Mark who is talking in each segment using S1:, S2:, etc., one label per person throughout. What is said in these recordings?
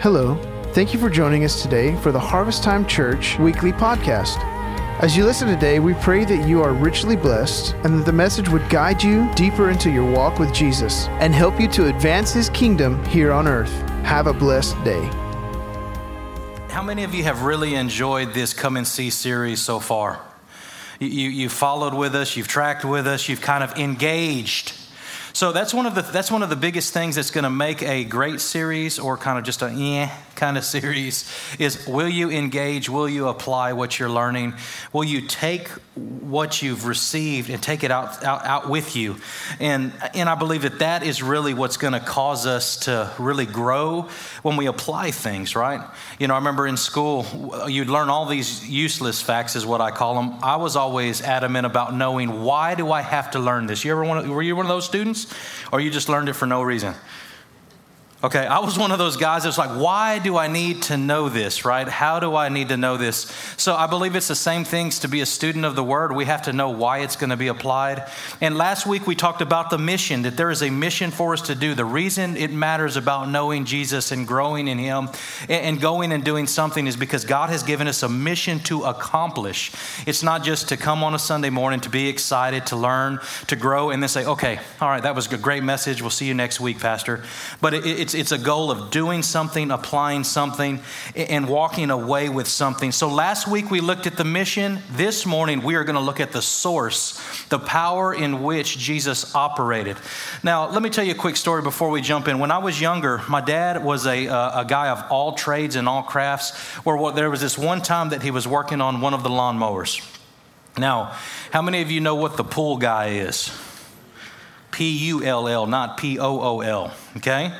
S1: Hello. Thank you for joining us today for the Harvest Time Church weekly podcast. As you listen today, we pray that you are richly blessed and that the message would guide you deeper into your walk with Jesus and help you to advance his kingdom here on earth. Have a blessed day.
S2: How many of you have really enjoyed this Come and See series so far? You, you, you followed with us, you've tracked with us, you've kind of engaged so that's one of the that's one of the biggest things that's going to make a great series or kind of just a yeah kind of series is will you engage, will you apply what you're learning? Will you take what you've received and take it out out, out with you? And and I believe that that is really what's going to cause us to really grow when we apply things, right? You know, I remember in school you'd learn all these useless facts is what I call them. I was always adamant about knowing why do I have to learn this? You ever one, were you one of those students? or you just learned it for no reason? Okay, I was one of those guys that's like, why do I need to know this, right? How do I need to know this? So I believe it's the same things to be a student of the word. We have to know why it's going to be applied. And last week we talked about the mission, that there is a mission for us to do. The reason it matters about knowing Jesus and growing in Him and going and doing something is because God has given us a mission to accomplish. It's not just to come on a Sunday morning, to be excited, to learn, to grow, and then say, okay, all right, that was a great message. We'll see you next week, Pastor. But it, it's, it's a goal of doing something, applying something, and walking away with something. So last week we looked at the mission. This morning we are going to look at the source, the power in which Jesus operated. Now, let me tell you a quick story before we jump in. When I was younger, my dad was a, a guy of all trades and all crafts, where there was this one time that he was working on one of the lawnmowers. Now, how many of you know what the pull guy is? P U L L, not P O O L, okay?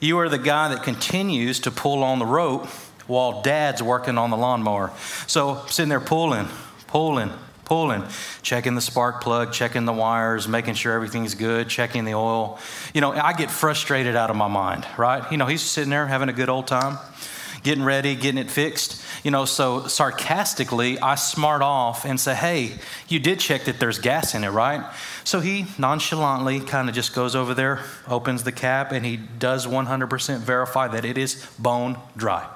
S2: You are the guy that continues to pull on the rope while dad's working on the lawnmower. So, sitting there pulling, pulling, pulling, checking the spark plug, checking the wires, making sure everything's good, checking the oil. You know, I get frustrated out of my mind, right? You know, he's sitting there having a good old time, getting ready, getting it fixed. You know, so sarcastically, I smart off and say, hey, you did check that there's gas in it, right? So he nonchalantly kind of just goes over there, opens the cap, and he does 100% verify that it is bone dry.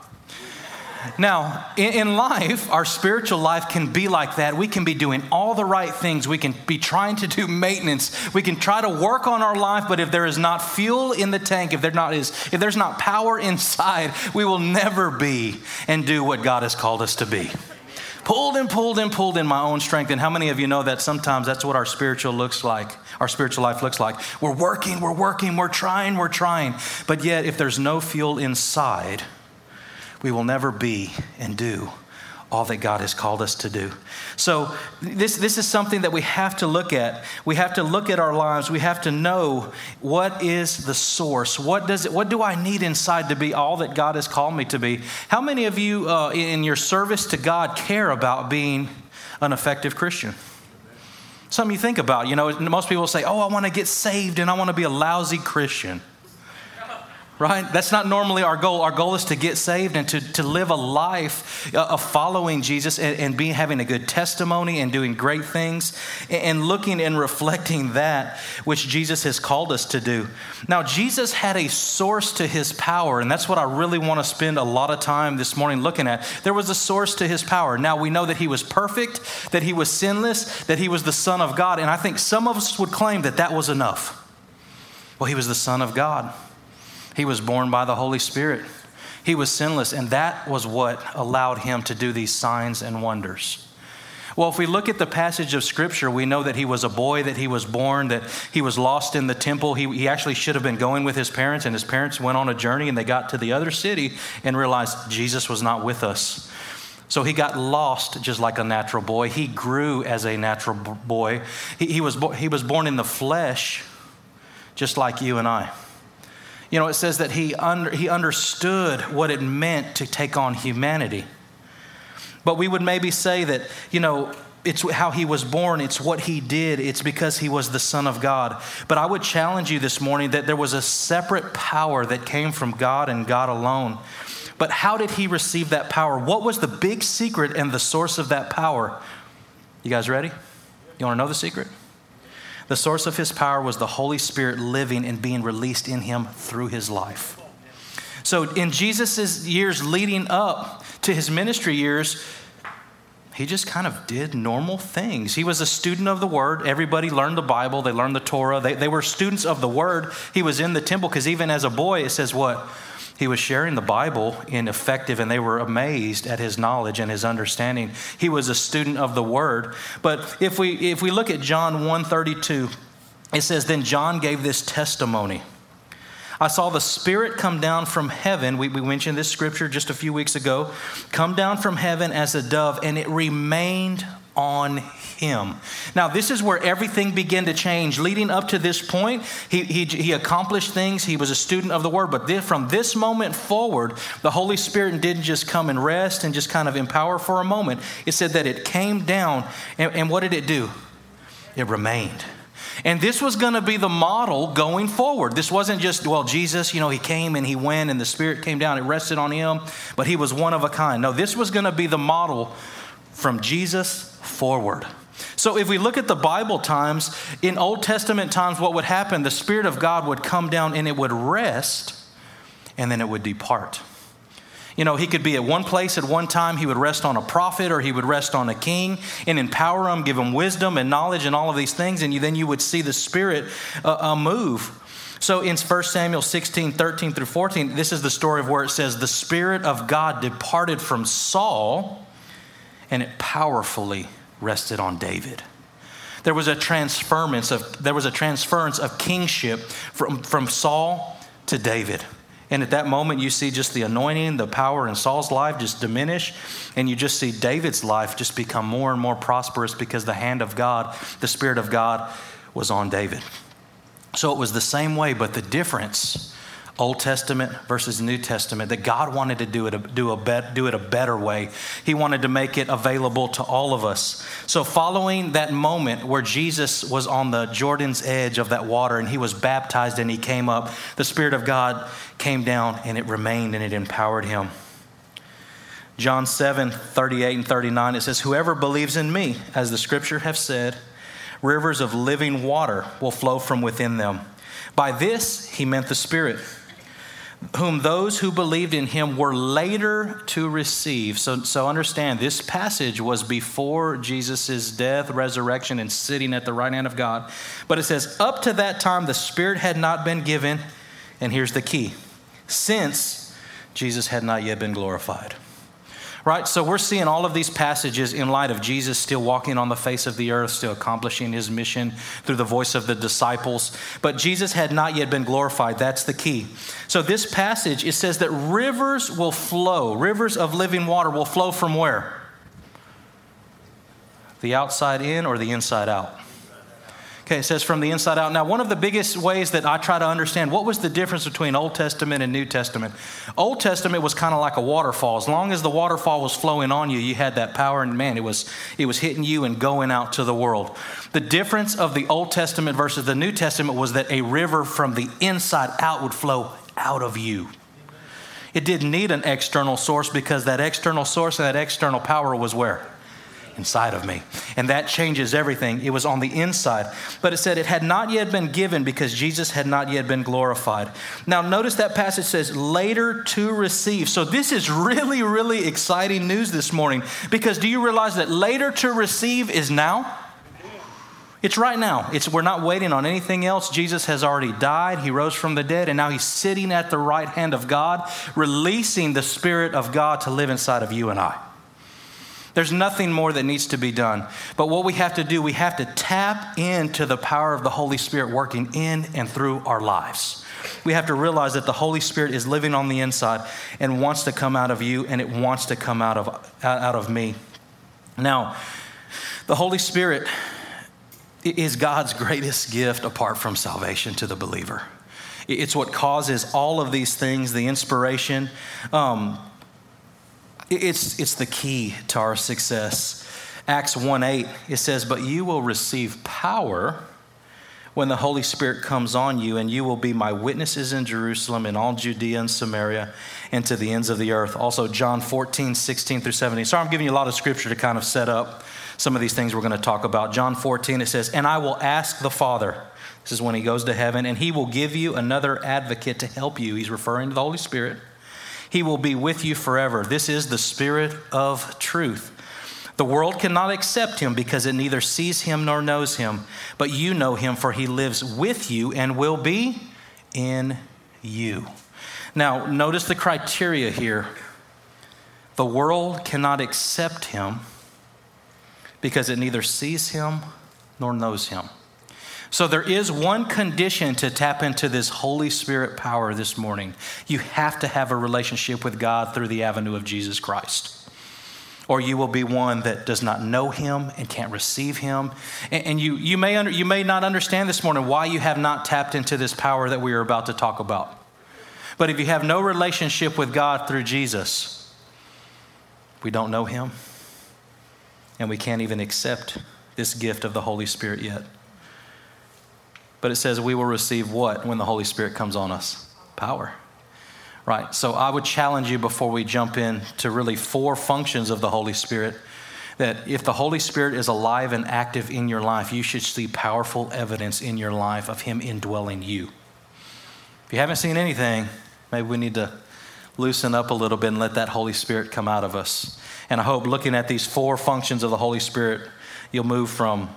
S2: Now, in, life, our spiritual life can be like that. We can be doing all the right things. We can be trying to do maintenance. We can try to work on our life, but if there is not fuel in the tank, if, there not is, if there's not power inside, we will never be and do what God has called us to be pulled and pulled and pulled in my own strength. And how many of you know that sometimes that's what our spiritual looks like? Our spiritual life looks like. We're working, we're working, we're trying, we're trying. But yet, if there's no fuel inside, we will never be and do all that God has called us to do. So, this, this is something that we have to look at. We have to look at our lives. We have to know what is the source. What, does it, what do I need inside to be all that God has called me to be? How many of you uh, in your service to God care about being an effective Christian? Something you think about. You know, most people say, Oh, I want to get saved and I want to be a lousy Christian right? That's not normally our goal. Our goal is to get saved and to, to live a life uh, of following Jesus and, and being, having a good testimony and doing great things and looking and reflecting that which Jesus has called us to do. Now, Jesus had a source to his power, and that's what I really want to spend a lot of time this morning looking at. There was a source to his power. Now, we know that he was perfect, that he was sinless, that he was the Son of God, and I think some of us would claim that that was enough. Well, he was the Son of God. He was born by the Holy Spirit. He was sinless, and that was what allowed him to do these signs and wonders. Well, if we look at the passage of Scripture, we know that he was a boy, that he was born, that he was lost in the temple. He, he actually should have been going with his parents, and his parents went on a journey and they got to the other city and realized Jesus was not with us. So he got lost just like a natural boy. He grew as a natural boy. He, he, was, he was born in the flesh, just like you and I. You know, it says that he, under, he understood what it meant to take on humanity. But we would maybe say that, you know, it's how he was born, it's what he did, it's because he was the Son of God. But I would challenge you this morning that there was a separate power that came from God and God alone. But how did he receive that power? What was the big secret and the source of that power? You guys ready? You want to know the secret? The source of his power was the Holy Spirit living and being released in him through his life. So, in Jesus' years leading up to his ministry years, he just kind of did normal things. He was a student of the Word. Everybody learned the Bible, they learned the Torah. They, they were students of the Word. He was in the temple because even as a boy, it says what? He was sharing the Bible in effective, and they were amazed at his knowledge and his understanding. He was a student of the Word. But if we, if we look at John 132, it says, Then John gave this testimony. I saw the Spirit come down from heaven. We, we mentioned this scripture just a few weeks ago. Come down from heaven as a dove, and it remained on him. Now, this is where everything began to change. Leading up to this point, he, he, he accomplished things. He was a student of the word. But this, from this moment forward, the Holy Spirit didn't just come and rest and just kind of empower for a moment. It said that it came down. And, and what did it do? It remained. And this was going to be the model going forward. This wasn't just, well, Jesus, you know, he came and he went and the Spirit came down, it rested on him, but he was one of a kind. No, this was going to be the model from Jesus forward. So if we look at the Bible times, in Old Testament times, what would happen? The Spirit of God would come down and it would rest and then it would depart. You know, he could be at one place at one time. He would rest on a prophet or he would rest on a king and empower him, give him wisdom and knowledge and all of these things. And you, then you would see the Spirit uh, uh, move. So in 1 Samuel 16, 13 through 14, this is the story of where it says, The Spirit of God departed from Saul and it powerfully rested on David. There was a transference of, there was a transference of kingship from, from Saul to David. And at that moment, you see just the anointing, the power in Saul's life just diminish. And you just see David's life just become more and more prosperous because the hand of God, the Spirit of God, was on David. So it was the same way, but the difference Old Testament versus New Testament, that God wanted to do it, do, a do it a better way. He wanted to make it available to all of us. So, following that moment where Jesus was on the Jordan's edge of that water and he was baptized and he came up, the Spirit of God came down and it remained and it empowered him. John 7 38 and 39, it says, Whoever believes in me, as the scripture have said, rivers of living water will flow from within them. By this, he meant the Spirit whom those who believed in him were later to receive. So, so understand, this passage was before Jesus' death, resurrection, and sitting at the right hand of God. But it says, up to that time, the Spirit had not been given. And here's the key since Jesus had not yet been glorified right? So we're seeing all of these passages in light of Jesus still walking on the face of the earth, still accomplishing his mission through the voice of the disciples. But Jesus had not yet been glorified. That's the key. So this passage, it says that rivers will flow, rivers of living water will flow from where? The outside in or the inside out? Okay, it says from the inside out. Now, one of the biggest ways that I try to understand what was the difference between Old Testament and New Testament? Old Testament was kind of like a waterfall. As long as the waterfall was flowing on you, you had that power, and man, it was it was hitting you and going out to the world. The difference of the Old Testament versus the New Testament was that a river from the inside out would flow out of you. It didn't need an external source because that external source and that external power was where? Inside of me. And that changes everything. It was on the inside. But it said it had not yet been given because Jesus had not yet been glorified. Now, notice that passage says later to receive. So, this is really, really exciting news this morning because do you realize that later to receive is now? It's right now. It's, we're not waiting on anything else. Jesus has already died. He rose from the dead, and now he's sitting at the right hand of God, releasing the Spirit of God to live inside of you and I. There's nothing more that needs to be done. But what we have to do, we have to tap into the power of the Holy Spirit working in and through our lives. We have to realize that the Holy Spirit is living on the inside and wants to come out of you and it wants to come out of, out of me. Now, the Holy Spirit is God's greatest gift apart from salvation to the believer. It's what causes all of these things, the inspiration. Um, it's, it's the key to our success. Acts 1 8, it says, But you will receive power when the Holy Spirit comes on you, and you will be my witnesses in Jerusalem and all Judea and Samaria and to the ends of the earth. Also, John 14, 16 through 17. Sorry, I'm giving you a lot of scripture to kind of set up some of these things we're going to talk about. John 14, it says, And I will ask the Father, this is when he goes to heaven, and he will give you another advocate to help you. He's referring to the Holy Spirit He will be with you forever. This is the Spirit of truth. The world cannot accept him because it neither sees him nor knows him, but you know him, for he lives with you and will be in you. Now, notice the criteria here. The world cannot accept him because it neither sees him nor knows him. So, there is one condition to tap into this Holy Spirit power this morning. You have to have a relationship with God through the avenue of Jesus Christ. Or you will be one that does not know him and can't receive him. And, and you, you, may under, you may not understand this morning why you have not tapped into this power that we are about to talk about. But if you have no relationship with God through Jesus, we don't know him and we can't even accept this gift of the Holy Spirit yet. But it says we will receive what when the Holy Spirit comes on us? Power. Right. So I would challenge you before we jump in to really four functions of the Holy Spirit that if the Holy Spirit is alive and active in your life, you should see powerful evidence in your life of Him indwelling you. If you haven't seen anything, maybe we need to loosen up a little bit and let that Holy Spirit come out of us. And I hope looking at these four functions of the Holy Spirit, you'll move from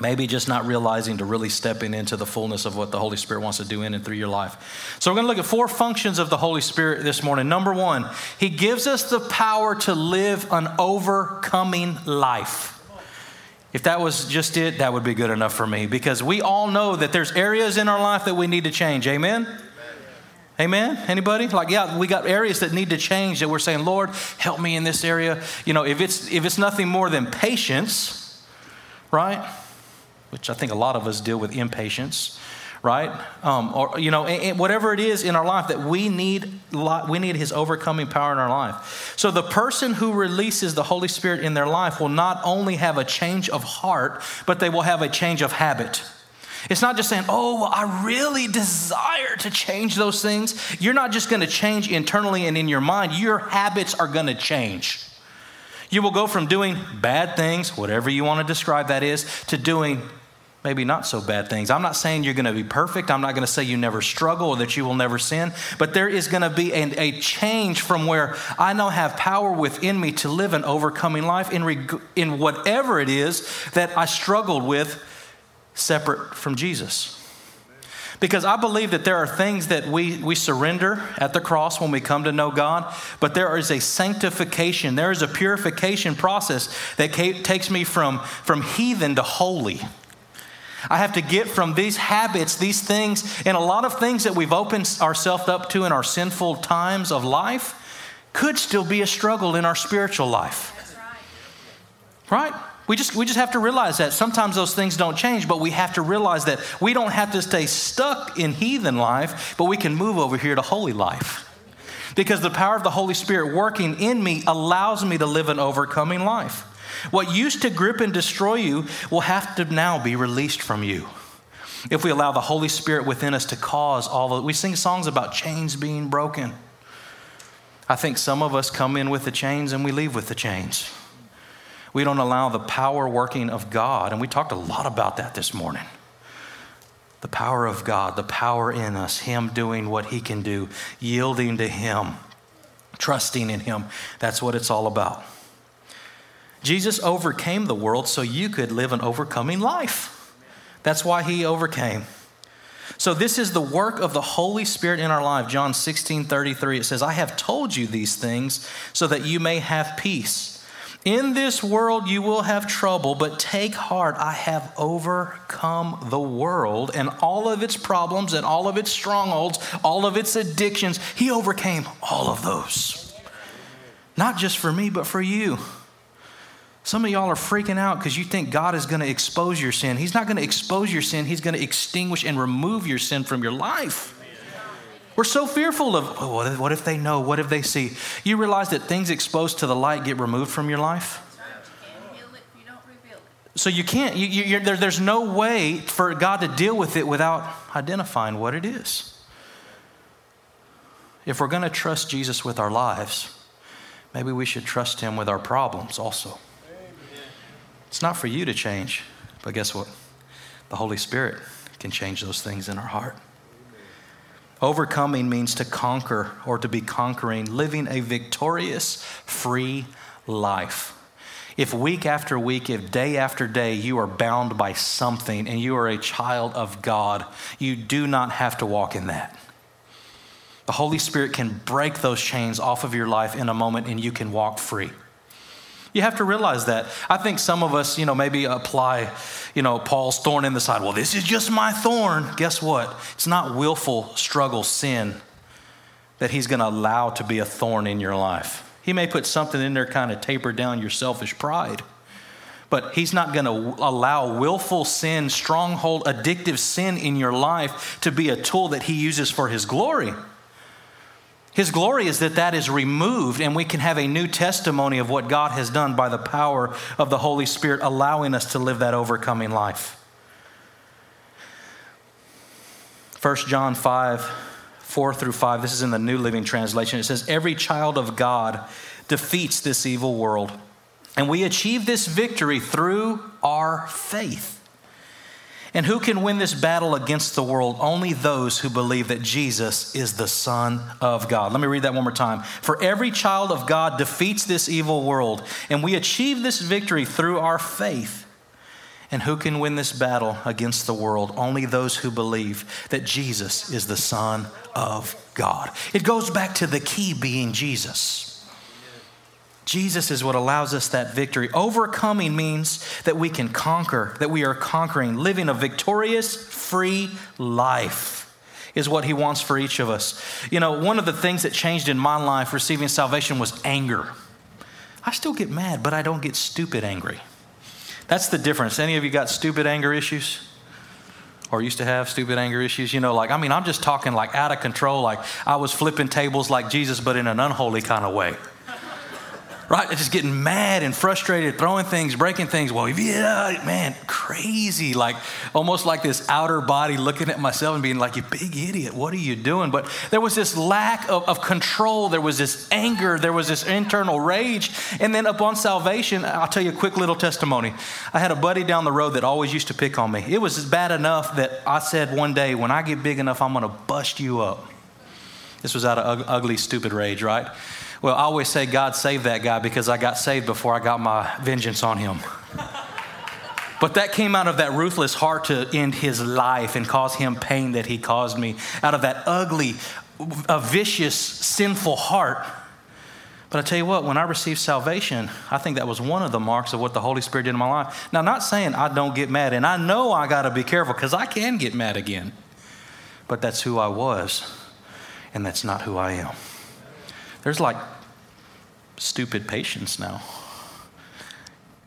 S2: maybe just not realizing to really stepping into the fullness of what the Holy Spirit wants to do in and through your life. So, we're going to look at four functions of the Holy Spirit this morning. Number one, He gives us the power to live an overcoming life. If that was just it, that would be good enough for me because we all know that there's areas in our life that we need to change. Amen? Amen. Anybody? Like, yeah, we got areas that need to change that we're saying, Lord, help me in this area. You know, if it's if it's nothing more than patience, right? Which I think a lot of us deal with impatience, right? Um, or you know, whatever it is in our life that we need, we need His overcoming power in our life. So the person who releases the Holy Spirit in their life will not only have a change of heart, but they will have a change of habit. It's not just saying, oh, well, I really desire to change those things. You're not just going to change internally and in your mind, your habits are going to change. You will go from doing bad things, whatever you want to describe that is, to doing maybe not so bad things. I'm not saying you're going to be perfect. I'm not going to say you never struggle or that you will never sin, but there is going to be a, a change from where I now have power within me to live an overcoming life in, reg- in whatever it is that I struggled with separate from Jesus. Because I believe that there are things that we, we surrender at the cross when we come to know God, but there is a sanctification, there is a purification process that takes me from, from heathen to holy. I have to get from these habits, these things, and a lot of things that we've opened ourselves up to in our sinful times of life could still be a struggle in our spiritual life. Right? We just, we just have to realize that sometimes those things don't change, but we have to realize that we don't have to stay stuck in heathen life, but we can move over here to holy life. Because the power of the Holy Spirit working in me allows me to live an overcoming life. What used to grip and destroy you will have to now be released from you. If we allow the Holy Spirit within us to cause all of we sing songs about chains being broken. I think some of us come in with the chains and we leave with the chains we don't allow the power working of God, and we talked a lot about that this morning. The power of God, the power in us, Him doing what He can do, yielding to Him, trusting in Him. That's what it's all about. Jesus overcame the world so you could live an overcoming life. That's why He overcame. So, this is the work of the Holy Spirit in our life. John 16 33, it says, I have told you these things so that you may have peace. In this world you will have trouble, but take heart. I have overcome the world and all of its problems and all of its strongholds, all of its addictions. He overcame all of those. Not just for me, but for you. Some of y'all are freaking out because you think God is going to expose your sin. He's not going to expose your sin, He's going to extinguish and remove your sin from your life. We're so fearful of oh, what, if, they know? What if they see? You realize that things exposed to the light get removed from your life? So you can't, you, you, there, there's no way for God to deal with it without identifying what it is. If we're going to trust Jesus with our lives, maybe we should trust Him with our problems also. It's not for you to change, but guess what? The Holy Spirit can change those things in our heart. Overcoming means to conquer or to be conquering, living a victorious, free life. If week after week, if day after day, you are bound by something and you are a child of God, you do not have to walk in that. The Holy Spirit can break those chains off of your life in a moment and you can walk free. You have to realize that. I think some of us, you know, maybe apply, you know, Paul's thorn in the side. Well, this is just my thorn. Guess what? It's not willful struggle, sin that he's going to allow to be a thorn in your life. He may put something in there kind of taper down your selfish pride. But he's not going to allow willful sin, stronghold, addictive sin in your life to be a tool that he uses for his glory. His glory is that that is removed and we can have a new testimony of what God has done by the power of the Holy Spirit, allowing us to live that overcoming life. 1 John 5, 4 through 5, this is in the New Living Translation. It says, Every child of God defeats this evil world, and we achieve this victory through our faith. And who can win this battle against the world? Only those who believe that Jesus is the Son of God. Let me read that one more time. For every child of God defeats this evil world, and we achieve this victory through our faith. And who can win this battle against the world? Only those who believe that Jesus is the Son of God. It goes back to the key being Jesus. Jesus is what allows us that victory. Overcoming means that we can conquer, that we are conquering, living a victorious, free life is what he wants for each of us. You know, one of the things that changed in my life receiving salvation was anger. I still get mad, but I don't get stupid angry. That's the difference. Any of you got stupid anger issues? Or used to have stupid anger issues? You know, like, I mean, I'm just talking like out of control, like I was flipping tables like Jesus, but in an unholy kind of way right? Just getting mad and frustrated, throwing things, breaking things. Well, yeah, uh, man, crazy. Like almost like this outer body looking at myself and being like, you big idiot, what are you doing? But there was this lack of, of control. There was this anger. There was this internal rage. And then upon salvation, I'll tell you a quick little testimony. I had a buddy down the road that always used to pick on me. It was bad enough that I said one day, when I get big enough, I'm going to bust you up. This was out of ugly, stupid rage, right? Well, I always say God saved that guy because I got saved before I got my vengeance on him. But that came out of that ruthless heart to end his life and cause him pain that he caused me. Out of that ugly, a vicious, sinful heart. But I tell you what, when I received salvation, I think that was one of the marks of what the Holy Spirit did in my life. Now, not saying I don't get mad, and I know I got to be careful because I can get mad again. But that's who I was, and that's not who I am. There's like stupid patience now.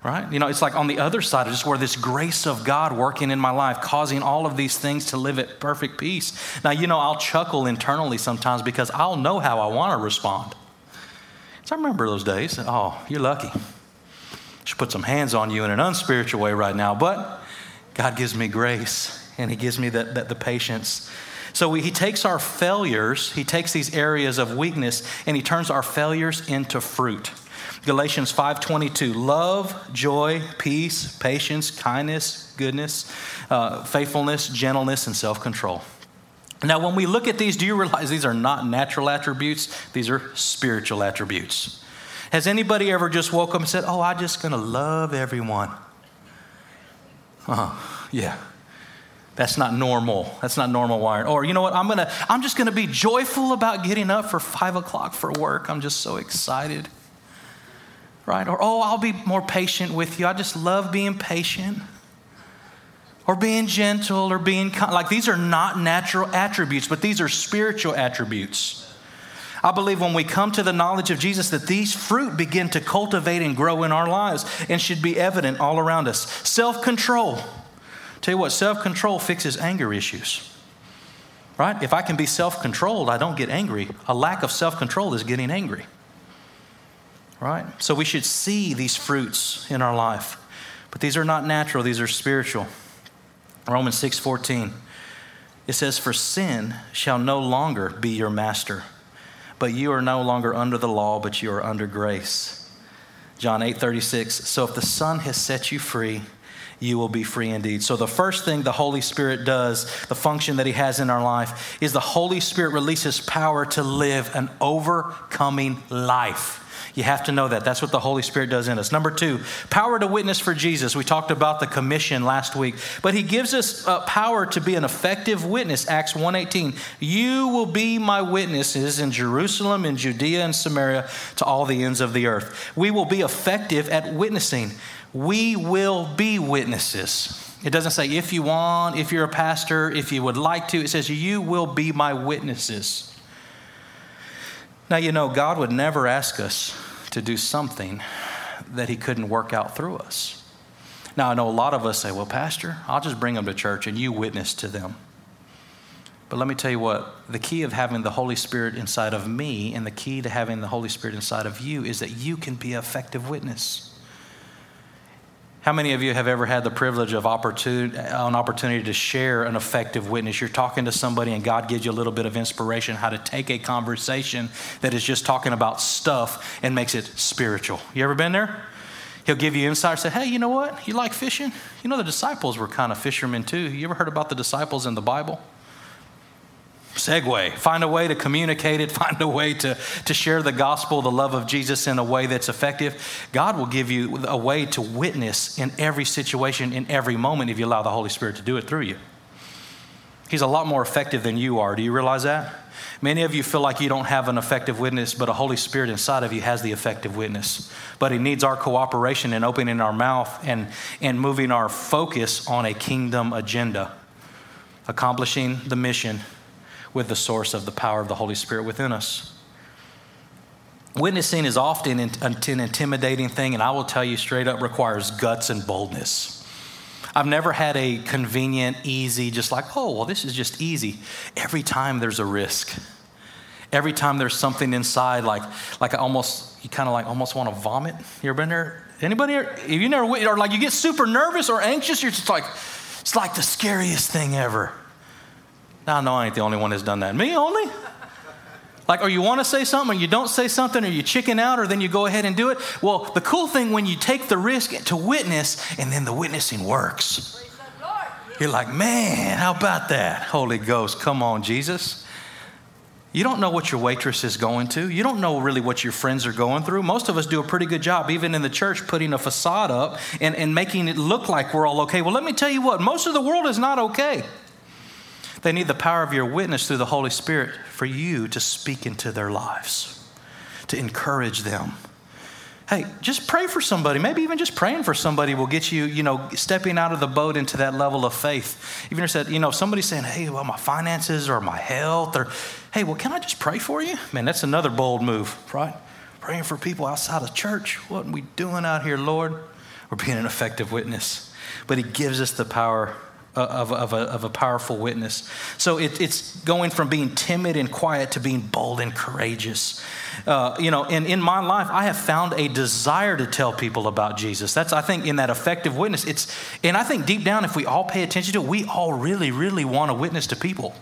S2: Right? You know, it's like on the other side, of just where this grace of God working in my life, causing all of these things to live at perfect peace. Now, you know, I'll chuckle internally sometimes because I'll know how I want to respond. So I remember those days. Oh, you're lucky. Should put some hands on you in an unspiritual way right now. But God gives me grace and He gives me the, the patience so we, he takes our failures, he takes these areas of weakness, and he turns our failures into fruit. Galatians 5:22, love, joy, peace, patience, kindness, goodness, uh, faithfulness, gentleness, and self-control. Now, when we look at these, do you realize these are not natural attributes? These are spiritual attributes. Has anybody ever just woke up and said, "Oh, I'm just going to love everyone"? Uh-huh. Yeah. That's not normal. That's not normal wiring. Or you know what? I'm gonna. I'm just gonna be joyful about getting up for five o'clock for work. I'm just so excited. Right? Or oh, I'll be more patient with you. I just love being patient. Or being gentle, or being kind. like these are not natural attributes, but these are spiritual attributes. I believe when we come to the knowledge of Jesus that these fruit begin to cultivate and grow in our lives and should be evident all around us. Self control. Tell you what, self control fixes anger issues. Right? If I can be self controlled, I don't get angry. A lack of self control is getting angry. Right? So we should see these fruits in our life. But these are not natural, these are spiritual. Romans 6 14. It says, For sin shall no longer be your master, but you are no longer under the law, but you are under grace. John 8 36. So if the Son has set you free, you will be free indeed. So, the first thing the Holy Spirit does, the function that He has in our life, is the Holy Spirit releases power to live an overcoming life. You have to know that. That's what the Holy Spirit does in us. Number two, power to witness for Jesus. We talked about the commission last week, but He gives us uh, power to be an effective witness. Acts 1:18. You will be my witnesses in Jerusalem, in Judea, and Samaria, to all the ends of the earth. We will be effective at witnessing we will be witnesses. It doesn't say if you want, if you're a pastor, if you would like to. It says you will be my witnesses. Now, you know, God would never ask us to do something that He couldn't work out through us. Now, I know a lot of us say, well, Pastor, I'll just bring them to church and you witness to them. But let me tell you what the key of having the Holy Spirit inside of me and the key to having the Holy Spirit inside of you is that you can be an effective witness. How many of you have ever had the privilege of opportunity, an opportunity to share an effective witness? You're talking to somebody and God gives you a little bit of inspiration how to take a conversation that is just talking about stuff and makes it spiritual. You ever been there? He'll give you insight. Say, hey, you know what? You like fishing? You know the disciples were kind of fishermen too. You ever heard about the disciples in the Bible? Segue. Find a way to communicate it, find a way to, to share the gospel, the love of Jesus in a way that's effective. God will give you a way to witness in every situation, in every moment, if you allow the Holy Spirit to do it through you. He's a lot more effective than you are. Do you realize that? Many of you feel like you don't have an effective witness, but a Holy Spirit inside of you has the effective witness. But He needs our cooperation in opening our mouth and, and moving our focus on a kingdom agenda, accomplishing the mission with the source of the power of the Holy Spirit within us. Witnessing is often an intimidating thing, and I will tell you straight up requires guts and boldness. I've never had a convenient, easy, just like, oh, well, this is just easy. Every time there's a risk. Every time there's something inside, like, like I almost, you kind of like almost want to vomit. You ever been there? Anybody? If you never, or like you get super nervous or anxious, you're just like, it's like the scariest thing ever. Now, I know I ain't the only one that's done that. Me only? Like, or you want to say something, or you don't say something, or you chicken out, or then you go ahead and do it. Well, the cool thing when you take the risk to witness, and then the witnessing works. You're like, man, how about that? Holy Ghost, come on, Jesus. You don't know what your waitress is going to. You don't know really what your friends are going through. Most of us do a pretty good job, even in the church, putting a facade up and, and making it look like we're all okay. Well, let me tell you what, most of the world is not okay. They need the power of your witness through the Holy Spirit for you to speak into their lives, to encourage them. Hey, just pray for somebody. Maybe even just praying for somebody will get you, you know, stepping out of the boat into that level of faith. Even if said, you know, somebody saying, hey, well, my finances or my health, or hey, well, can I just pray for you? Man, that's another bold move, right? Praying for people outside of church. What are we doing out here, Lord? We're being an effective witness. But He gives us the power of, of, a, of a powerful witness. So it, it's going from being timid and quiet to being bold and courageous. Uh, you know, and in my life, I have found a desire to tell people about Jesus. That's, I think, in that effective witness. It's, and I think deep down, if we all pay attention to it, we all really, really want to witness to people.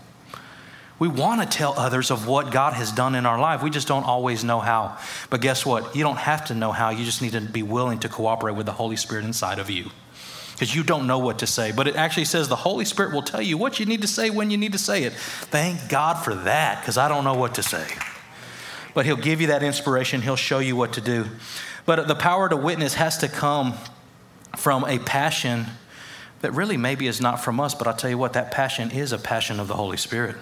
S2: We want to tell others of what God has done in our life. We just don't always know how. But guess what? You don't have to know how. You just need to be willing to cooperate with the Holy Spirit inside of you because you don't know what to say. But it actually says the Holy Spirit will tell you what you need to say when you need to say it. Thank God for that because I don't know what to say. But He'll give you that inspiration, He'll show you what to do. But the power to witness has to come from a passion that really maybe is not from us, but I'll tell you what, that passion is a passion of the Holy Spirit.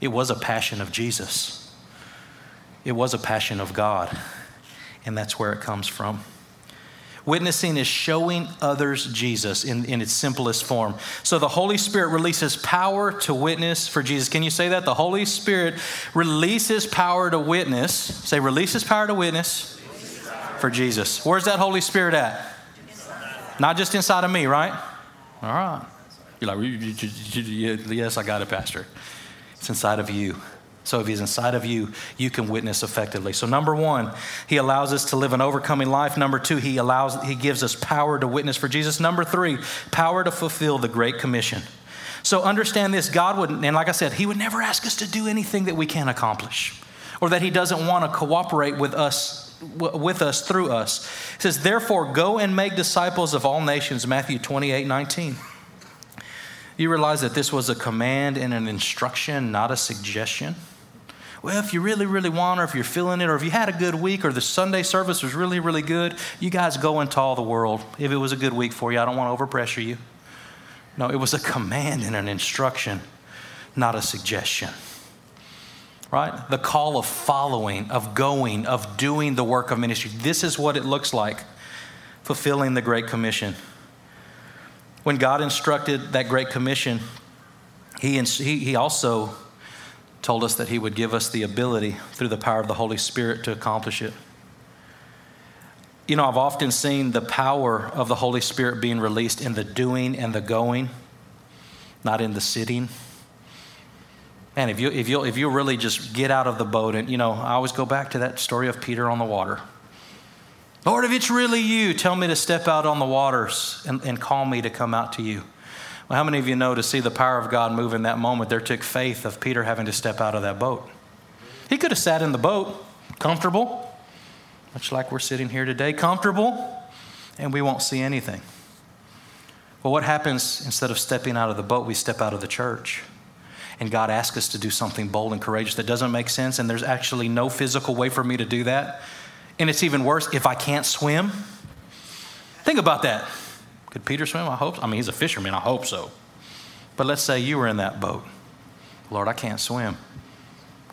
S2: It was a passion of Jesus, it was a passion of God, and that's where it comes from. Witnessing is showing others Jesus in, in its simplest form. So the Holy Spirit releases power to witness for Jesus. Can you say that? The Holy Spirit releases power to witness. Say, releases power to witness for Jesus. Where's that Holy Spirit at? Not just inside of me, right? All right. You're like, yes, I got it, Pastor. It's inside of you. So if he's inside of you, you can witness effectively. So number 1, he allows us to live an overcoming life. Number 2, he allows he gives us power to witness for Jesus. Number 3, power to fulfill the great commission. So understand this, God would and like I said, he would never ask us to do anything that we can't accomplish or that he doesn't want to cooperate with us with us through us. It says, Therefore, go and make disciples of all nations, Matthew 28 19. You realize that this was a command and an instruction, not a suggestion? Well, if you really, really want, or if you're feeling it, or if you had a good week, or the Sunday service was really, really good, you guys go into all the world. If it was a good week for you, I don't want to overpressure you. No, it was a command and an instruction, not a suggestion. Right? The call of following, of going, of doing the work of ministry. This is what it looks like fulfilling the Great Commission. When God instructed that Great Commission, He, he also told us that He would give us the ability through the power of the Holy Spirit to accomplish it. You know, I've often seen the power of the Holy Spirit being released in the doing and the going, not in the sitting. Man, if you, if you, if you really just get out of the boat, and, you know, I always go back to that story of Peter on the water. Lord, if it's really you, tell me to step out on the waters and, and call me to come out to you. Well, how many of you know to see the power of God move in that moment, there took faith of Peter having to step out of that boat? He could have sat in the boat, comfortable, much like we're sitting here today, comfortable, and we won't see anything. Well, what happens instead of stepping out of the boat, we step out of the church? And God asks us to do something bold and courageous that doesn't make sense, and there's actually no physical way for me to do that. And it's even worse if I can't swim. Think about that. Could Peter swim? I hope. So. I mean, he's a fisherman. I hope so. But let's say you were in that boat. Lord, I can't swim.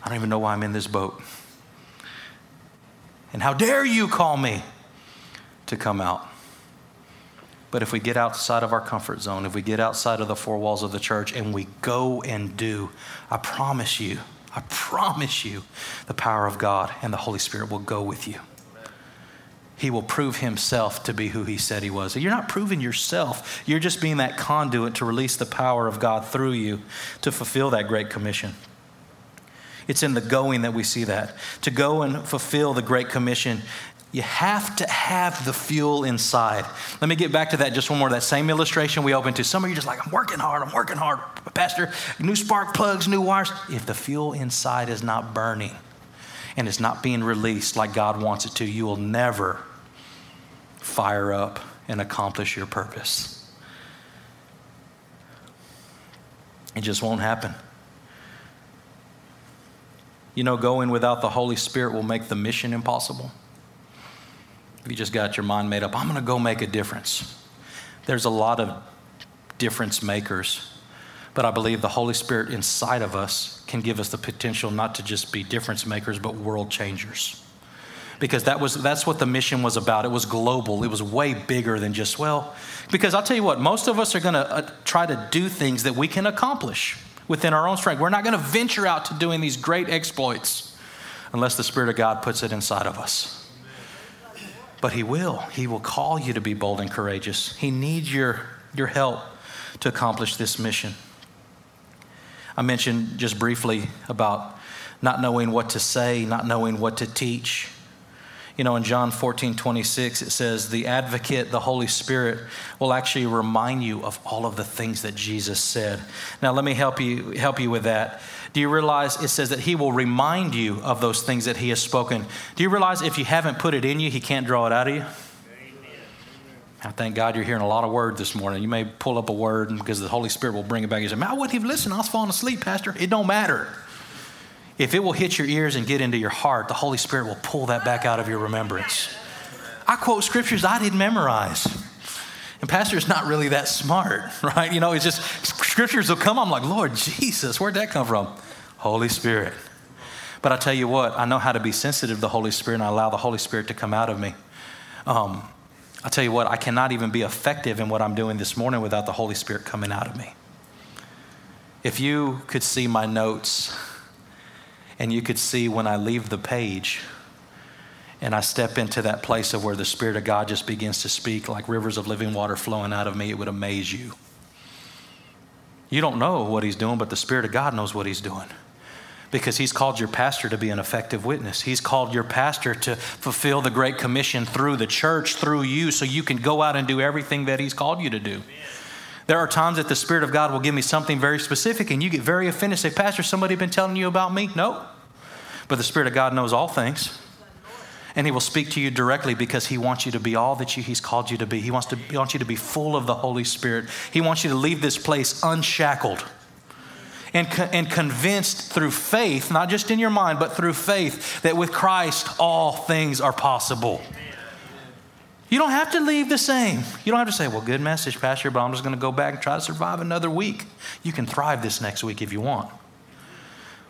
S2: I don't even know why I'm in this boat. And how dare you call me to come out? But if we get outside of our comfort zone, if we get outside of the four walls of the church and we go and do, I promise you, I promise you, the power of God and the Holy Spirit will go with you he will prove himself to be who he said he was. You're not proving yourself, you're just being that conduit to release the power of God through you to fulfill that great commission. It's in the going that we see that. To go and fulfill the Great Commission, you have to have the fuel inside. Let me get back to that just one more. That same illustration we opened to. Some of you just like, I'm working hard, I'm working hard. Pastor, new spark plugs, new wires. If the fuel inside is not burning and it's not being released like God wants it to, you will never fire up and accomplish your purpose. It just won't happen. You know, going without the Holy Spirit will make the mission impossible. If you just got your mind made up, I'm going to go make a difference. There's a lot of difference makers, but I believe the Holy Spirit inside of us can give us the potential not to just be difference makers, but world changers because that was that's what the mission was about. It was global. It was way bigger than just well. Because I'll tell you what, most of us are going to uh, try to do things that we can accomplish within our own strength. We're not going to venture out to doing these great exploits unless the Spirit of God puts it inside of us. But He will. He will call you to be bold and courageous. He needs your, your help to accomplish this mission. I mentioned just briefly about not knowing what to say, not knowing what to teach. You know, in John 14, 26, it says, The advocate, the Holy Spirit, will actually remind you of all of the things that Jesus said. Now, let me help you, help you with that. Do you realize it says that he will remind you of those things that he has spoken? Do you realize if you haven't put it in you, he can't draw it out of you? I thank God you're hearing a lot of word this morning. You may pull up a word because the Holy Spirit will bring it back. You say, Man, I wouldn't even listen. I was falling asleep, Pastor. It don't matter. If it will hit your ears and get into your heart, the Holy Spirit will pull that back out of your remembrance. I quote scriptures I didn't memorize. And pastor's not really that smart, right? You know, it's just scriptures will come. I'm like, Lord Jesus, where'd that come from? Holy Spirit. But I tell you what, I know how to be sensitive to the Holy Spirit and I allow the Holy Spirit to come out of me. Um, I'll tell you what, I cannot even be effective in what I'm doing this morning without the Holy Spirit coming out of me. If you could see my notes, and you could see when I leave the page and I step into that place of where the Spirit of God just begins to speak like rivers of living water flowing out of me, it would amaze you. You don't know what He's doing, but the Spirit of God knows what He's doing because he's called your pastor to be an effective witness. He's called your pastor to fulfill the Great Commission through the church, through you, so you can go out and do everything that he's called you to do. There are times that the Spirit of God will give me something very specific, and you get very offended. Say, Pastor, somebody been telling you about me? No. But the Spirit of God knows all things. And he will speak to you directly because he wants you to be all that you, he's called you to be. He wants, to, he wants you to be full of the Holy Spirit. He wants you to leave this place unshackled and, and convinced through faith, not just in your mind, but through faith, that with Christ all things are possible. You don't have to leave the same. You don't have to say, well, good message, Pastor, but I'm just going to go back and try to survive another week. You can thrive this next week if you want.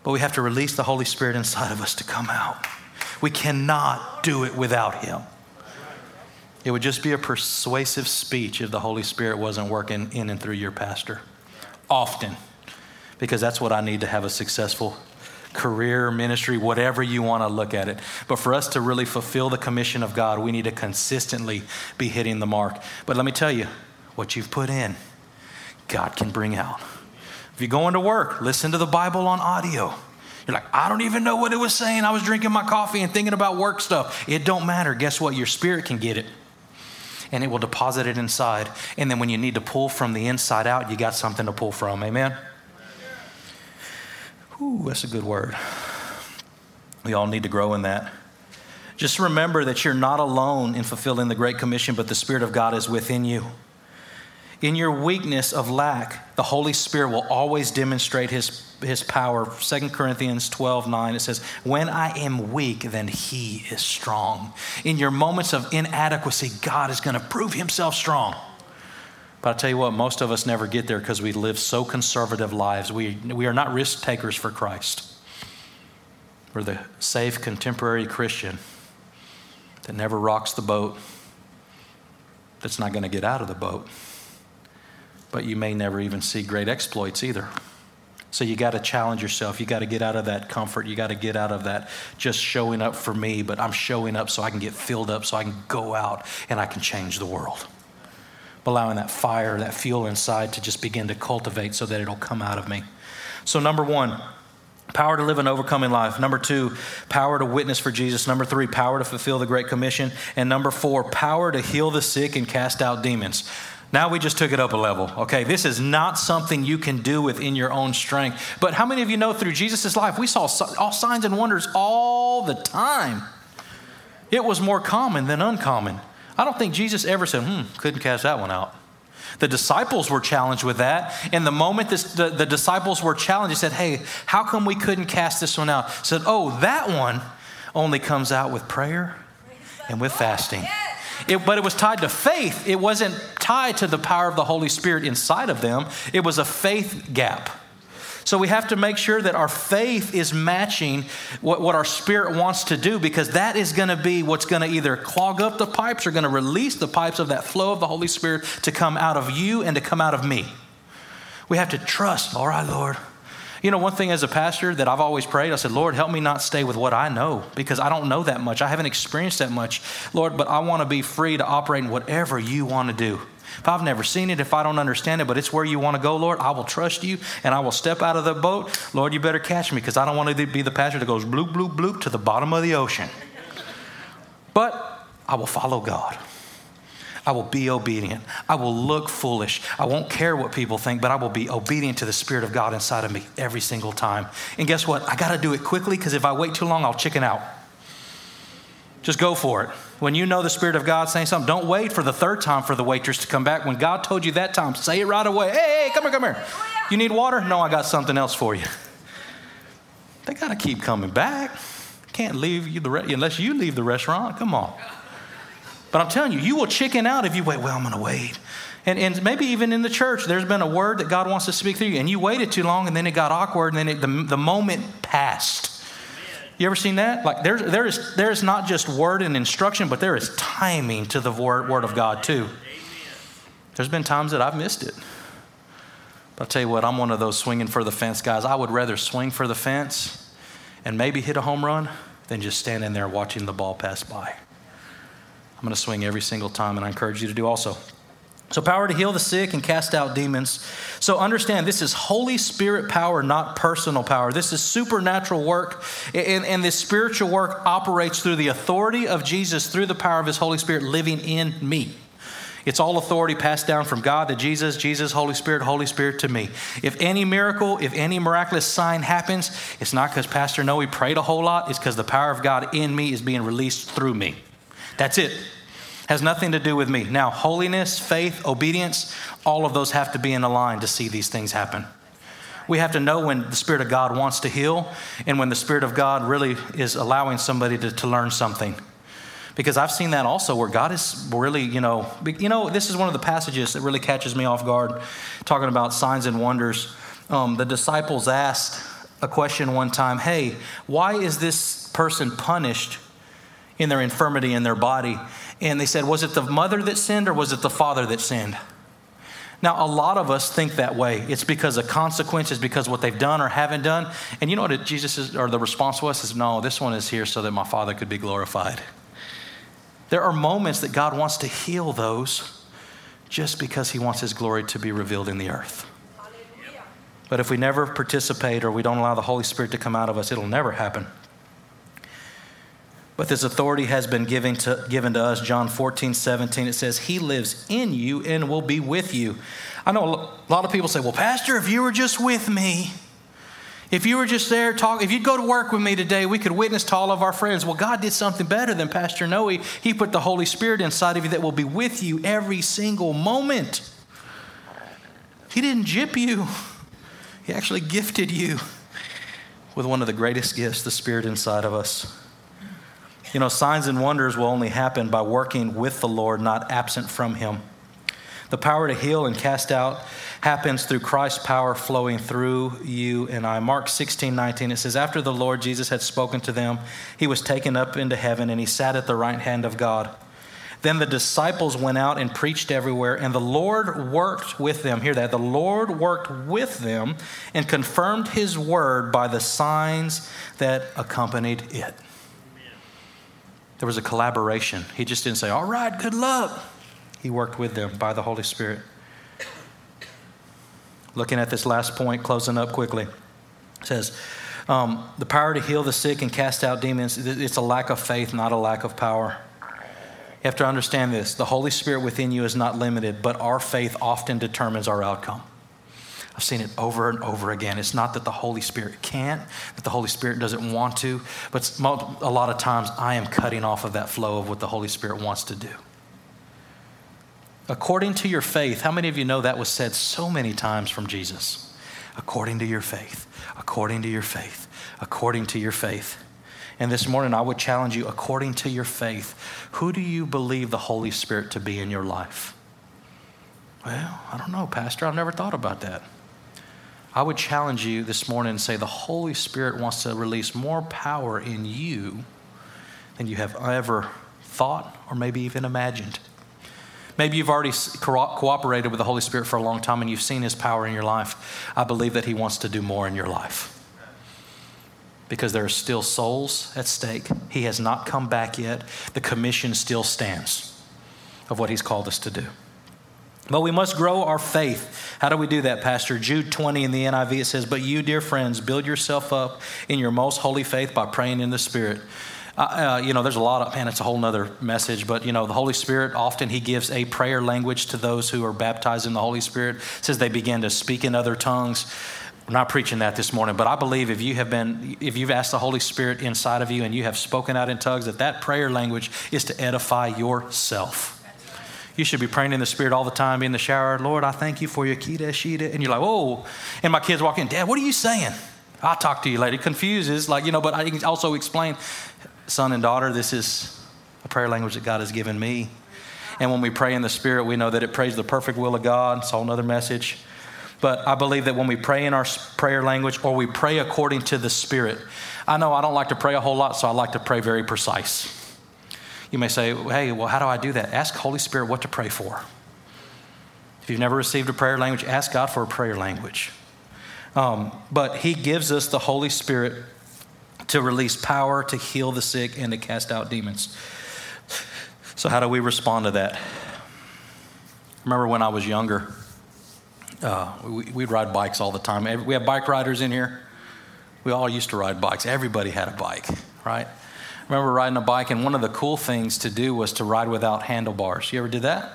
S2: But we have to release the Holy Spirit inside of us to come out. We cannot do it without Him. It would just be a persuasive speech if the Holy Spirit wasn't working in and through your pastor. Often. Because that's what I need to have a successful career, ministry, whatever you want to look at it. But for us to really fulfill the commission of God, we need to consistently be hitting the mark. But let me tell you, what you've put in, God can bring out. If you're going to work, listen to the Bible on audio. You're like, I don't even know what it was saying. I was drinking my coffee and thinking about work stuff. It don't matter. Guess what? Your spirit can get it. And it will deposit it inside. And then when you need to pull from the inside out, you got something to pull from. Amen? Ooh, that's a good word. We all need to grow in that. Just remember that you're not alone in fulfilling the Great Commission, but the Spirit of God is within you. In your weakness of lack, the Holy Spirit will always demonstrate His, his power. 2 Corinthians 12 9, it says, When I am weak, then He is strong. In your moments of inadequacy, God is going to prove Himself strong. But I tell you what, most of us never get there because we live so conservative lives. We, we are not risk takers for Christ. We're the safe contemporary Christian that never rocks the boat, that's not going to get out of the boat. But you may never even see great exploits either. So you got to challenge yourself. You got to get out of that comfort. You got to get out of that just showing up for me, but I'm showing up so I can get filled up, so I can go out and I can change the world allowing that fire, that fuel inside to just begin to cultivate so that it'll come out of me. So, number one, power to live an overcoming life. Number two, power to witness for Jesus. Number three, power to fulfill the Great Commission. And number four, power to heal the sick and cast out demons. Now we just took it up a level. Okay, this is not something you can do within your own strength. But how many of you know through Jesus' life, we saw all signs and wonders all the time? It was more common than uncommon. I don't think Jesus ever said, hmm, couldn't cast that one out. The disciples were challenged with that. And the moment this, the, the disciples were challenged, he said, Hey, how come we couldn't cast this one out? He said, Oh, that one only comes out with prayer and with fasting. It, but it was tied to faith. It wasn't tied to the power of the Holy Spirit inside of them. It was a faith gap. So we have to make sure that our faith is matching what, what our spirit wants to do because that is going to be what's going to either clog up the pipes or going to release the pipes of that flow of the Holy Spirit to come out of you and to come out of me. We have to trust, all right, Lord. You know, one thing as a pastor that I've always prayed, I said, Lord, help me not stay with what I know because I don't know that much. I haven't experienced that much. Lord, but I want to be free to operate in whatever you want to do. If I've never seen it, if I don't understand it, but it's where you want to go, Lord, I will trust you and I will step out of the boat. Lord, you better catch me because I don't want to be the pastor that goes bloop, bloop, bloop to the bottom of the ocean. But I will follow God. I will be obedient. I will look foolish. I won't care what people think, but I will be obedient to the Spirit of God inside of me every single time. And guess what? I got to do it quickly because if I wait too long, I'll chicken out. Just go for it. When you know the Spirit of God saying something, don't wait for the third time for the waitress to come back. When God told you that time, say it right away. Hey, hey, come here, come here. You need water? No, I got something else for you. They got to keep coming back. Can't leave you the re- unless you leave the restaurant. Come on. But I'm telling you, you will chicken out if you wait. Well, I'm going to wait. And, and maybe even in the church, there's been a word that God wants to speak through you, and you waited too long, and then it got awkward, and then it, the, the moment passed. You ever seen that? Like there's there is there is not just word and instruction, but there is timing to the word, word of God too. There's been times that I've missed it. But I'll tell you what, I'm one of those swinging for the fence guys. I would rather swing for the fence and maybe hit a home run than just standing there watching the ball pass by. I'm going to swing every single time, and I encourage you to do also. So, power to heal the sick and cast out demons. So, understand this is Holy Spirit power, not personal power. This is supernatural work, and, and, this spiritual work operates through the authority of Jesus, through the power of His Holy Spirit living in me. It's all authority passed down from God to Jesus, Jesus, Holy Spirit, Holy Spirit to me. If any miracle, if any miraculous sign happens, it's not because Pastor Noe prayed a whole lot, it's because the power of God in me is being released through me. That's it. Has nothing to do with me. Now, holiness, faith, obedience, all of those have to be in a line to see these things happen. We have to know when the Spirit of God wants to heal and when the Spirit of God really is allowing somebody to, to learn something because I've seen that also where God is really, you know, you know, this is one of the passages that really catches me off guard, talking about signs and wonders. Um, the disciples asked a question one time Hey, why is this person punished in their infirmity in their body? And they said, Was it the mother that sinned or was it the father that sinned? Now, a lot of us think that way. It's because of consequences, because what they've done or haven't done. And you know what Jesus is, or the response was is, no, this one is here so that my Father could be glorified. There are moments that God wants to heal those just because He wants His glory to be revealed in the earth. But if we never participate or we don't allow the Holy Spirit to come out of us, it'll never happen. But this authority has been given to, given to us. John 14, 17, it says, He lives in you and will be with you. I know a lot of people say, Well, Pastor, if you were just with me, if you were just there talking, if you'd go to work with me today, we could witness to all of our friends. Well, God did something better than Pastor Noe. He put the Holy Spirit inside of you that will be with you every single moment. He didn't jip you, He actually gifted you with one of the greatest gifts, the Spirit inside of us. You know, signs and wonders will only happen by working with the Lord, not absent from Him. The power to heal and cast out happens through Christ's power flowing through you and I. Mark 16, 19, it says, After the Lord Jesus had spoken to them, he was taken up into heaven and he sat at the right hand of God. Then the disciples went out and preached everywhere, and the Lord worked with them. Hear that. The Lord worked with them and confirmed his word by the signs that accompanied it. There was a collaboration. He just didn't say, All right, good luck. He worked with them by the Holy Spirit. Looking at this last point, closing up quickly, says, um, the power to heal the sick and cast out demons, it's a lack of faith, not a lack of power. You have to understand this the Holy Spirit within you is not limited, but our faith often determines our outcome. I've seen it over and over again. It's not that the Holy Spirit can't, that the Holy Spirit doesn't want to, but a lot of times I am cutting off of that flow of what the Holy Spirit wants to do. According to your faith, how many of you know that was said so many times from Jesus? According to your faith, according to your faith, according to your faith. And this morning, I would challenge you according to your faith, who do you believe the Holy Spirit to be in your life? Well, I don't know, Pastor. I've never thought about that. I would challenge you this morning and say the Holy Spirit wants to release more power in you than you have ever thought or maybe even imagined. Maybe you've already cooperated with the Holy Spirit for a long time and you've seen His power in your life. I believe that He wants to do more in your life because there are still souls at stake. He has not come back yet. The commission still stands of what He's called us to do. But we must grow our faith. How do we do that, Pastor? Jude 20 in the NIV it says, But you, dear friends, build yourself up in your most holy faith by praying in the Spirit. Uh, uh, you know, there's a lot of, man, it's a whole nother message, but, you know, the Holy Spirit, often He gives a prayer language to those who are baptized in the Holy Spirit. It says they begin to speak in other tongues. I'm not preaching that this morning, but I believe if you have been, if you've asked the Holy Spirit inside of you and you have spoken out in tongues, that that prayer language is to edify yourself. You should be praying in the Spirit all the time be in the shower. Lord, I thank you for your kita shita. And you're like, whoa. And my kids walk in, Dad, what are you saying? I'll talk to you later. It confuses, like, you know, but I can also explain son and daughter, this is a prayer language that God has given me. And when we pray in the Spirit, we know that it prays the perfect will of God. It's a whole other message. But I believe that when we pray in our prayer language or we pray according to the Spirit, I know I don't like to pray a whole lot, so I like to pray very precise. You may say, hey, well, how do I do that? Ask Holy Spirit what to pray for. If you've never received a prayer language, ask God for a prayer language. Um, but He gives us the Holy Spirit to release power to heal the sick and to cast out demons. So, how do we respond to that? Remember when I was younger, uh, we, would ride bikes all the time. We have bike riders in here. We all used to ride bikes. Everybody had a bike, right? Remember riding a bike, and one of the cool things to do was to ride without handlebars. You ever did that?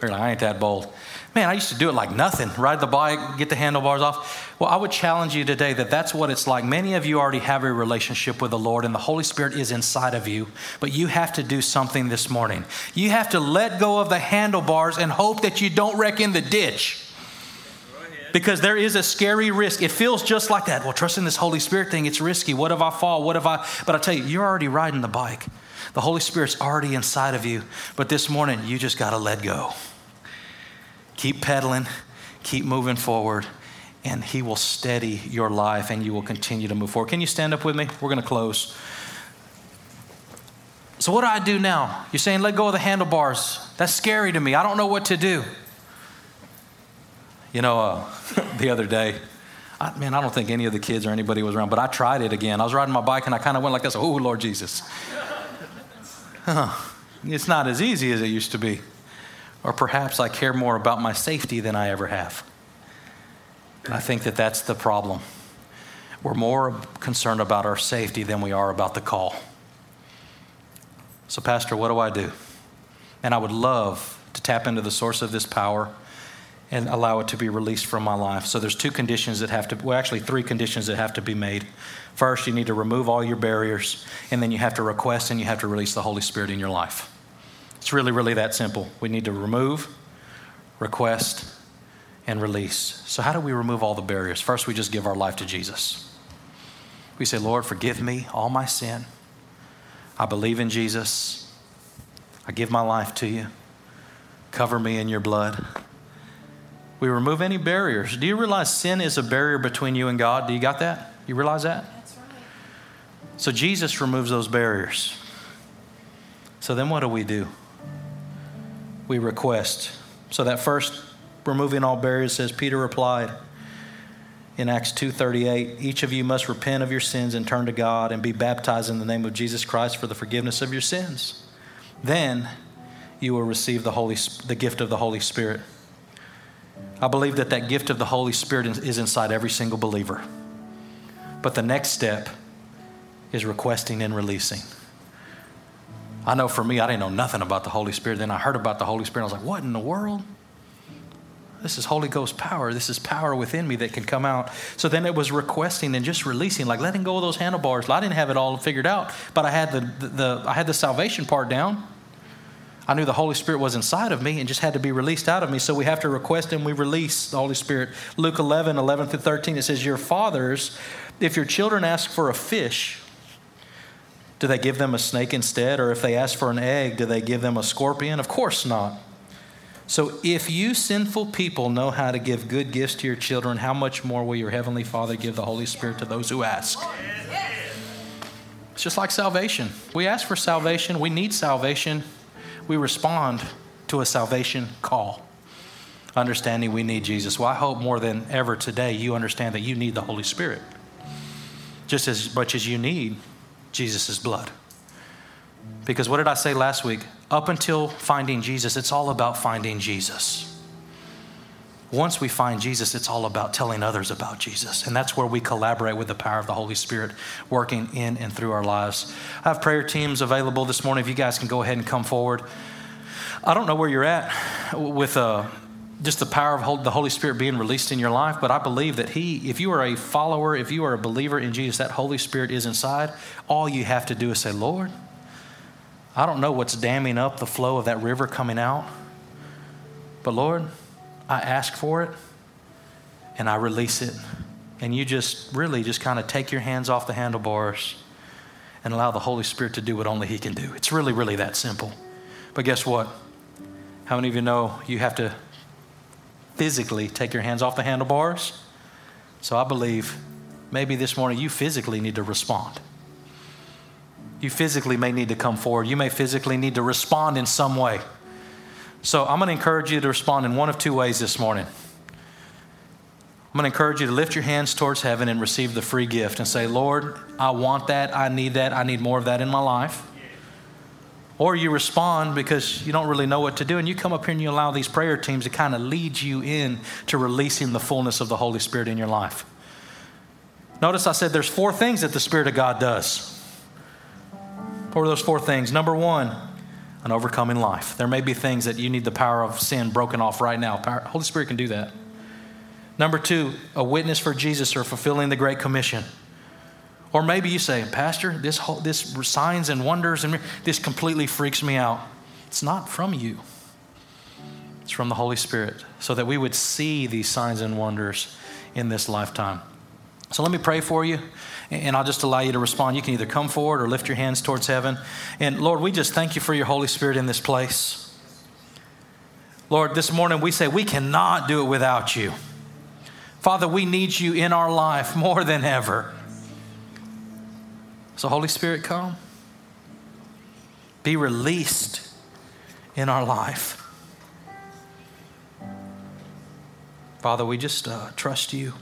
S2: You're like, I ain't that bold. Man, I used to do it like nothing ride the bike, get the handlebars off. Well, I would challenge you today that that's what it's like. Many of you already have a relationship with the Lord, and the Holy Spirit is inside of you, but you have to do something this morning. You have to let go of the handlebars and hope that you don't wreck in the ditch. Because there is a scary risk. It feels just like that. Well, trusting this Holy Spirit thing, it's risky. What if I fall? What if I. But I tell you, you're already riding the bike. The Holy Spirit's already inside of you. But this morning, you just got to let go. Keep pedaling, keep moving forward, and He will steady your life and you will continue to move forward. Can you stand up with me? We're going to close. So, what do I do now? You're saying, let go of the handlebars. That's scary to me. I don't know what to do. You know, uh, the other day, I, man, I don't think any of the kids or anybody was around, but I tried it again. I was riding my bike and I kind of went like this, oh, Lord Jesus. Huh. It's not as easy as it used to be. Or perhaps I care more about my safety than I ever have. And I think that that's the problem. We're more concerned about our safety than we are about the call. So, Pastor, what do I do? And I would love to tap into the source of this power and allow it to be released from my life. So there's two conditions that have to well actually three conditions that have to be made. First, you need to remove all your barriers and then you have to request and you have to release the Holy Spirit in your life. It's really, really that simple. We need to remove, request, and release. So, how do we remove all the barriers? First, we just give our life to Jesus. We say, Lord, forgive me all my sin. I believe in Jesus. I give my life to you. Cover me in your blood. We remove any barriers. Do you realize sin is a barrier between you and God? Do you got that? You realize that?
S3: That's right.
S2: So Jesus removes those barriers. So then what do we do? we request. So that first removing all barriers says Peter replied in Acts 2:38, each of you must repent of your sins and turn to God and be baptized in the name of Jesus Christ for the forgiveness of your sins. Then you will receive the holy the gift of the Holy Spirit. I believe that that gift of the Holy Spirit is inside every single believer. But the next step is requesting and releasing. I know for me, I didn't know nothing about the Holy Spirit. Then I heard about the Holy Spirit. I was like, what in the world? This is Holy Ghost power. This is power within me that can come out. So then it was requesting and just releasing, like letting go of those handlebars. I didn't have it all figured out, but I had the, the, the I had the salvation part down. I knew the Holy Spirit was inside of me and just had to be released out of me. So we have to request and we release the Holy Spirit. Luke 11, 11 through 13, it says, Your fathers, if your children ask for a fish, do they give them a snake instead? Or if they ask for an egg, do they give them a scorpion? Of course not. So if you sinful people know how to give good gifts to your children, how much more will your heavenly Father give the Holy Spirit to those who ask? It's just like salvation. We ask for salvation, we need salvation, we respond to a salvation call. Understanding we need Jesus. Well, I hope more than ever today you understand that you need the Holy Spirit just as much as you need Jesus' blood. Because what did I say last week? Up until finding Jesus, it's all about finding Jesus. Once we find Jesus, it's all about telling others about Jesus. And that's where we collaborate with the power of the Holy Spirit working in and through our lives. I have prayer teams available this morning. If you guys can go ahead and come forward. I don't know where you're at with uh, just the power of the Holy Spirit being released in your life, but I believe that He, if you are a follower, if you are a believer in Jesus, that Holy Spirit is inside. All you have to do is say, Lord, I don't know what's damming up the flow of that river coming out, but Lord, I ask for it and I release it. And you just really just kind of take your hands off the handlebars and allow the Holy Spirit to do what only He can do. It's really, really that simple. But guess what? How many of you know you have to physically take your hands off the handlebars. So I believe maybe this morning you physically need to respond. You physically may need to come forward. You may physically need to respond in some way. So I'm going to encourage you to respond in one of two ways this morning. I'm going to encourage you to lift your hands towards heaven and receive the free gift and say, Lord, I want that. I need that. I need more of that in my life. Or you respond because you don't really know what to do, and you come up here and you allow these prayer teams to kind of lead you in to releasing the fullness of the Holy Spirit in your life. Notice I said there's four things that the Spirit of God does. What are those four things? Number one, an overcoming life. There may be things that you need the power of sin broken off right now. Power, Holy Spirit can do that. Number two, a witness for Jesus or fulfilling the Great Commission. Or maybe you say, Pastor, this, whole, this signs and wonders and this completely freaks me out. It's not from you. It's from the Holy Spirit, so that we would see these signs and wonders in this lifetime. So let me pray for you, and I'll just allow you to respond. You can either come forward or lift your hands towards heaven. And Lord, we just thank you for your Holy Spirit in this place. Lord, this morning we say we cannot do it without you. Father, we need you in our life more than ever. So, Holy Spirit, come. Be released in our life. Father, we just uh, trust you.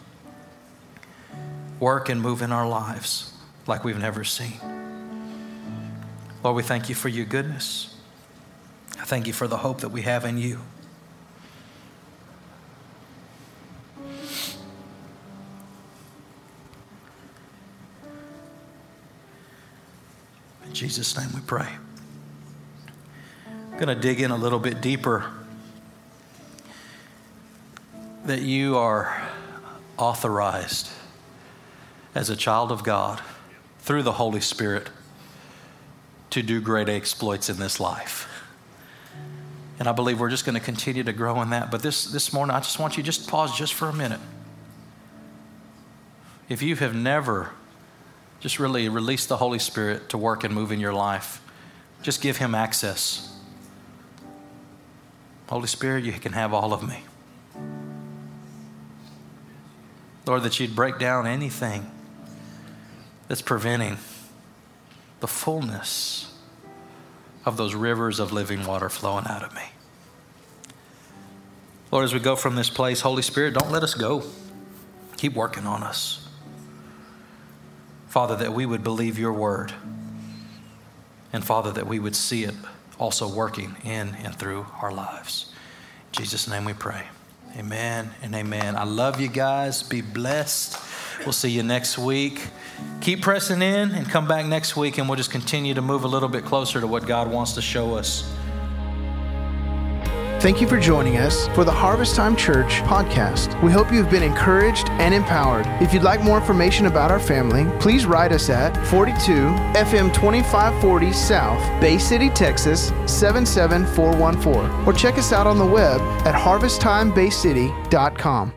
S2: Work and move in our lives like we've never seen. Lord, we thank you for your goodness. I thank you for the hope that we have in you. In Jesus' name we pray. I'm going to dig in a little bit deeper that you are authorized as a child of God through the Holy Spirit to do great exploits in this life. And I believe we're just going to continue to grow in that. But this, this morning, I just want you to just pause just for a minute. If you have never just really released the Holy Spirit to work and move in your life, just give Him access. Holy Spirit, you can have all of me. Lord, that you'd break down anything that's preventing the fullness of those rivers of living water flowing out of me. Lord, as we go from this place, Holy Spirit, don't let us go. Keep working on us. Father, that we would believe your word. And Father, that we would see it also working in and through our lives. In Jesus' name we pray. Amen and amen. I love you guys. Be blessed. We'll see you next week. Keep pressing in and come back next week, and we'll just continue to move a little bit closer to what God wants to show us.
S1: Thank you for joining us for the Harvest Time Church podcast. We hope you have been encouraged and empowered. If you'd like more information about our family, please write us at 42 FM 2540 South, Bay City, Texas 77414, or check us out on the web at harvesttimebaycity.com.